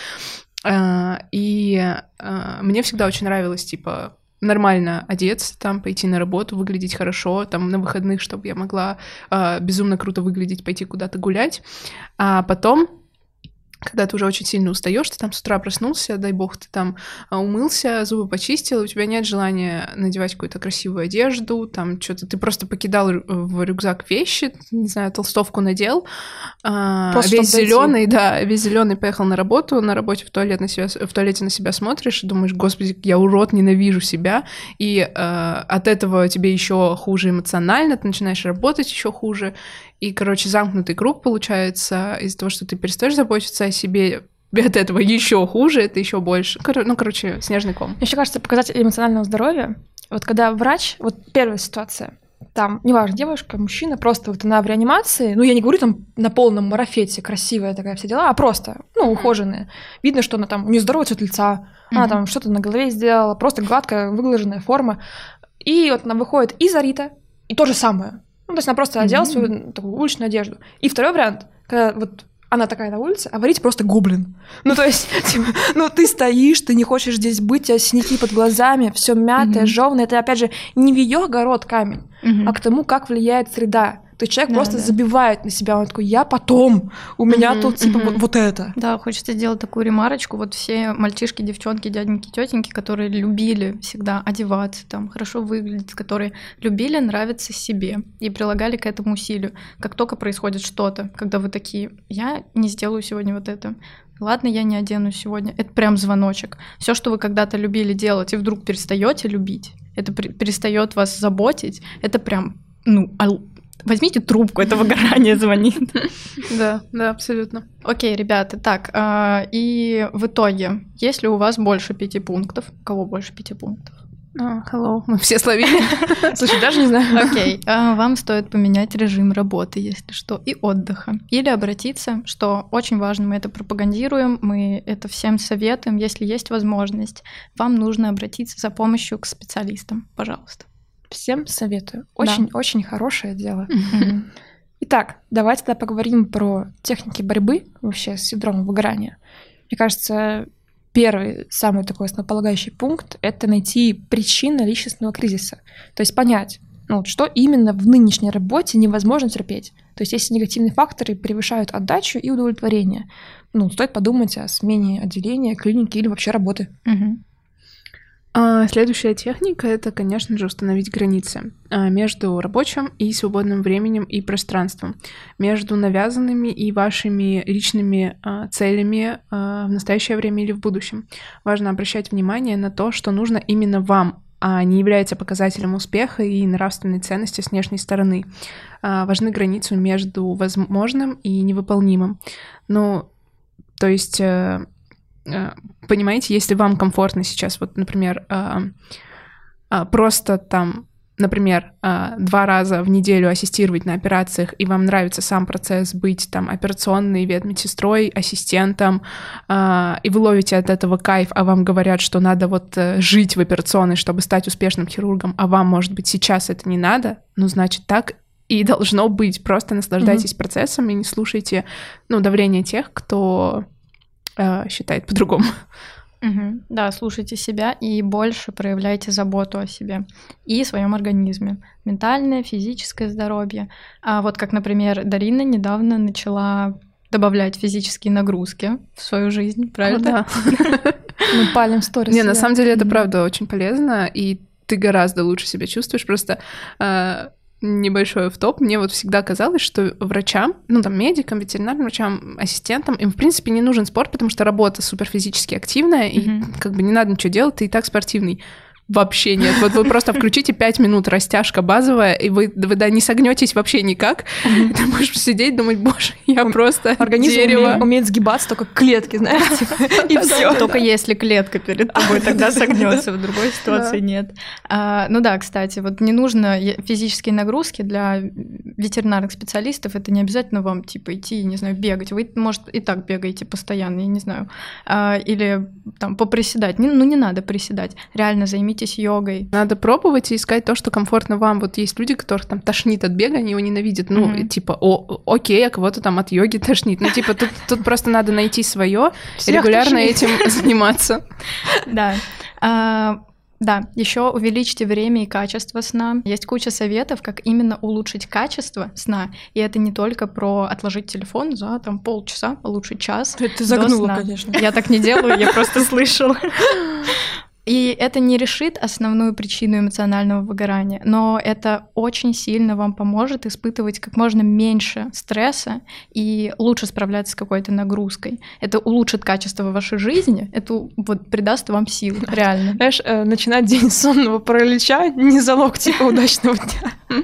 А, И а, мне всегда очень нравилось, типа, нормально одеться, там, пойти на работу, выглядеть хорошо, там, на выходных, чтобы я могла а, безумно круто выглядеть, пойти куда-то гулять. А потом, когда ты уже очень сильно устаешь, ты там с утра проснулся, дай бог, ты там а, умылся, зубы почистил, у тебя нет желания надевать какую-то красивую одежду, там что-то, ты просто покидал рю- в рюкзак вещи, не знаю, толстовку надел, а,
Просто
весь зеленый, да, весь зеленый поехал на работу, на работе в туалет на себя, в туалете на себя смотришь и думаешь, господи, я урод, ненавижу себя, и э, от этого тебе еще хуже эмоционально, ты начинаешь работать еще хуже, и, короче, замкнутый круг получается из-за того, что ты перестаешь заботиться о себе, от этого еще хуже, это еще больше. Ну, короче, снежный ком.
Мне еще кажется, показатель эмоционального здоровья, вот когда врач, вот первая ситуация, там, неважно, девушка, мужчина, просто вот она в реанимации, ну, я не говорю там на полном марафете, красивая такая все дела, а просто, ну, ухоженная. Видно, что она там, у нее здоровый цвет лица, она
Мгм.
там что-то на голове сделала, просто гладкая, выглаженная форма. И вот она выходит из Арита, и то же самое. Ну, то есть она просто одела
Мгм.
свою такую уличную одежду. И второй вариант, когда вот она такая на улице, а варить просто гоблин. Ну, то есть, типа, ну, ты стоишь, ты не хочешь здесь быть, у тебя синяки под глазами, все мятое,
Мгм.
жевное. Это, опять же, не в ее огород камень,
Мгм.
а к тому, как влияет среда. То есть человек
Да,
просто
да.
забивает на себя, он такой, я потом, у меня
Мгм,
тут, типа,
мгм.
вот, вот это.
Да, хочется сделать такую ремарочку. Вот все мальчишки, девчонки, дяденьки, тетеньки, которые любили всегда одеваться, там, хорошо выглядеть, которые любили нравиться себе и прилагали к этому усилию. Как только происходит что-то, когда вы такие, я не сделаю сегодня вот это, ладно, я не одену сегодня, это прям звоночек. Все, что вы когда-то любили делать, и вдруг перестаете любить, это перестает вас заботить, это прям, ну, ал- возьмите трубку, это выгорание звонит.
Да, да, абсолютно.
Окей, ребята, так, а, и в итоге, если у вас больше пяти пунктов, у кого больше пяти пунктов?
А, hello, мы все словили.
Слушай, даже не знаю.
Окей, а, вам стоит поменять режим работы, если что, и отдыха. Или обратиться, что очень важно, мы это пропагандируем, мы это всем советуем, если есть возможность, вам нужно обратиться за помощью к специалистам, пожалуйста.
Всем советую. Очень-очень хорошее дело. Итак, давайте тогда поговорим про техники борьбы вообще с синдромом выгорания. Мне кажется, первый, самый такой основополагающий пункт — это найти причины личностного кризиса. То есть понять, ну, что именно в нынешней работе невозможно терпеть. То есть если негативные факторы превышают отдачу и удовлетворение, ну, стоит подумать о смене отделения, клиники или вообще работы.
Мгм.
А, Следующая техника — это, конечно же, установить границы а, между рабочим и свободным временем и пространством, между навязанными и вашими личными а, целями в настоящее время или в будущем. Важно обращать внимание на то, что нужно именно вам, а не является показателем успеха и нравственной ценности с внешней стороны. Важны границы между возможным и невыполнимым. Ну, то есть э, понимаете, если вам комфортно сейчас, вот, например, а, а, просто там, например, два раза в неделю ассистировать на операциях, и вам нравится сам процесс быть там операционной ветмедсестрой, ассистентом, и вы ловите от этого кайф, а вам говорят, что надо вот э, жить в операционной, чтобы стать успешным хирургом, а вам, может быть, сейчас это не надо, ну, значит, так и должно быть. Просто наслаждайтесь процессом и не слушайте, ну, давление тех, кто э, считает по-другому.
Мгм. Да, слушайте себя и больше проявляйте заботу о себе и своем организме. Ментальное, физическое здоровье. А вот как, например, Дарина недавно начала добавлять физические нагрузки в свою жизнь, правильно?
Мы палим сторис.
Не, на
да.
самом деле это правда очень полезно, и ты гораздо лучше себя чувствуешь. Просто небольшой в топ. Мне вот всегда казалось, что врачам, ну там медикам, ветеринарным врачам, ассистентам, им в принципе не нужен спорт, потому что работа супер физически активная, и
Мгм.
как бы не надо ничего делать, ты и так спортивный. Вообще нет. Вот вы просто включите 5 минут растяжка базовая, и вы, вы да, не согнетесь вообще никак. Ты будешь сидеть, думать, боже, я просто
Организм
дерево.
умеет, умеет сгибаться только клетки, знаешь, типа, и все.
Только если клетка перед тобой тогда согнется, в другой ситуации нет. А, ну да, кстати, вот не нужно физические нагрузки для ветеринарных специалистов. Это не обязательно вам типа идти, не знаю, бегать. Вы, может, и так бегаете постоянно, я не знаю. А, или там поприседать. Ну не надо приседать. Реально займитесь йогой.
Надо пробовать и искать то, что комфортно вам. Вот есть люди, которых там тошнит от бега, они его ненавидят. Ну, и типа, о, окей, а кого-то там от йоги тошнит. Ну, типа, тут, тут просто надо найти свое и регулярно
тошнит.
этим заниматься.
Да. А, Да, еще увеличьте время и качество сна. Есть куча советов, как именно улучшить качество сна. И это не только про отложить телефон за там полчаса, лучше час.
Ты
до
загнула,
сна.
конечно.
Я так не делаю, я просто слышала. И это не решит основную причину эмоционального выгорания, но это очень сильно вам поможет испытывать как можно меньше стресса и лучше справляться с какой-то нагрузкой. Это улучшит качество вашей жизни, это вот придаст вам сил, реально.
Знаешь, э, начинать день сонного паралича не залог типа удачного дня.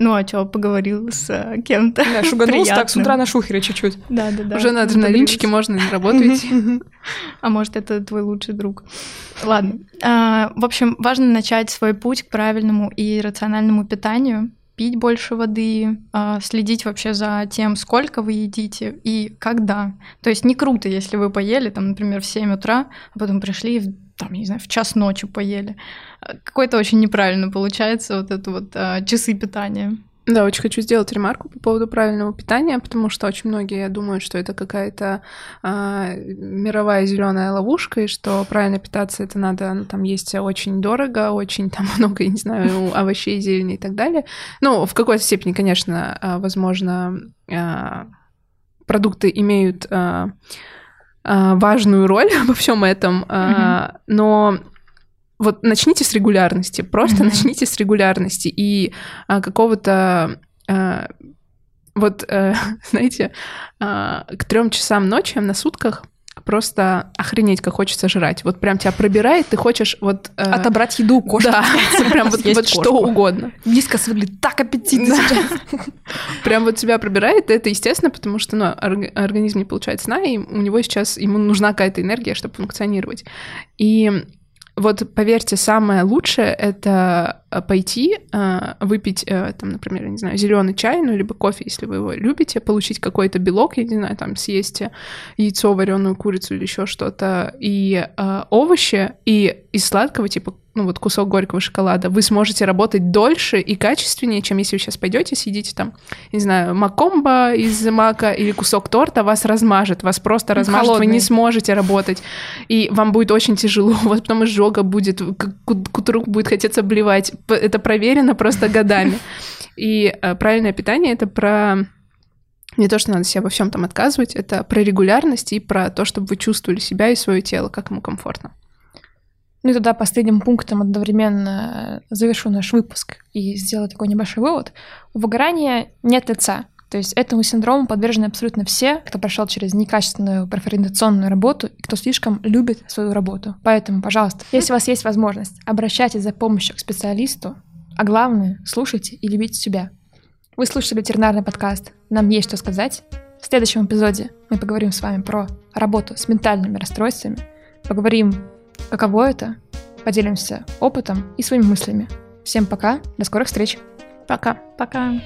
Ну а что, поговорил с э, кем-то?
Да, шуганулся так с утра на шухере чуть-чуть.
Да, да, да.
Уже на адреналинчике можно работу идти.
А может, это твой лучший друг. Ладно. А, в общем, важно начать свой путь к правильному и рациональному питанию, пить больше воды, а, следить вообще за тем, сколько вы едите и когда. То есть не круто, если вы поели, там, например, в 7 утра, а потом пришли и в там, я не знаю, в час ночи поели. А, Какой-то очень неправильно получается вот это вот а, часы питания.
Да, очень хочу сделать ремарку по поводу правильного питания, потому что очень многие думают, что это какая-то а, мировая зеленая ловушка, и что правильно питаться это надо, ну, там есть очень дорого, очень там много, я не знаю, овощей, зелени и так далее. Ну, в какой-то степени, конечно, а, возможно, продукты имеют важную роль во всем этом, а, но вот начните с регулярности, просто mm-hmm. начните с регулярности и а, какого-то а, вот, а, знаете, а, к трем часам ночи на сутках просто охренеть, как хочется жрать. Вот прям тебя пробирает, ты хочешь вот...
Э... Отобрать еду у кошки.
Да, прям вот, вот что угодно.
Вискас выглядит так аппетитно сейчас.
Прям вот тебя пробирает, это естественно, потому что ну, организм не получает сна, и у него сейчас, ему нужна какая-то энергия, чтобы функционировать. И вот поверьте, самое лучшее это пойти, э, выпить, э, там, например, я не знаю, зеленый чай, ну, либо кофе, если вы его любите, получить какой-то белок, я не знаю, там, съесть яйцо, вареную курицу или еще что-то, и овощи, и из сладкого, типа ну вот кусок горького шоколада, вы сможете работать дольше и качественнее, чем если вы сейчас пойдете, сидите там, не знаю, макомба из мака или кусок торта вас размажет, вас просто размажет, Холодный. вы не сможете работать, и вам будет очень тяжело, у вас потом изжога будет, к утру будет хотеться блевать, это проверено просто годами. И э, правильное питание — это про не то, что надо себе во всем там отказывать, это про регулярность и про то, чтобы вы чувствовали себя и свое тело, как ему комфортно.
Ну и тогда последним пунктом одновременно завершу наш выпуск и сделаю такой небольшой вывод. У выгорания нет лица. То есть этому синдрому подвержены абсолютно все, кто прошел через некачественную профориентационную работу и кто слишком любит свою работу. Поэтому, пожалуйста, если у вас есть возможность, обращайтесь за помощью к специалисту, а главное, слушайте и любите себя. Вы слушали ветеринарный подкаст «Нам есть что сказать». В следующем эпизоде мы поговорим с вами про работу с ментальными расстройствами, поговорим Каково это? Поделимся опытом и своими мыслями. Всем пока, до скорых встреч.
Пока.
Пока.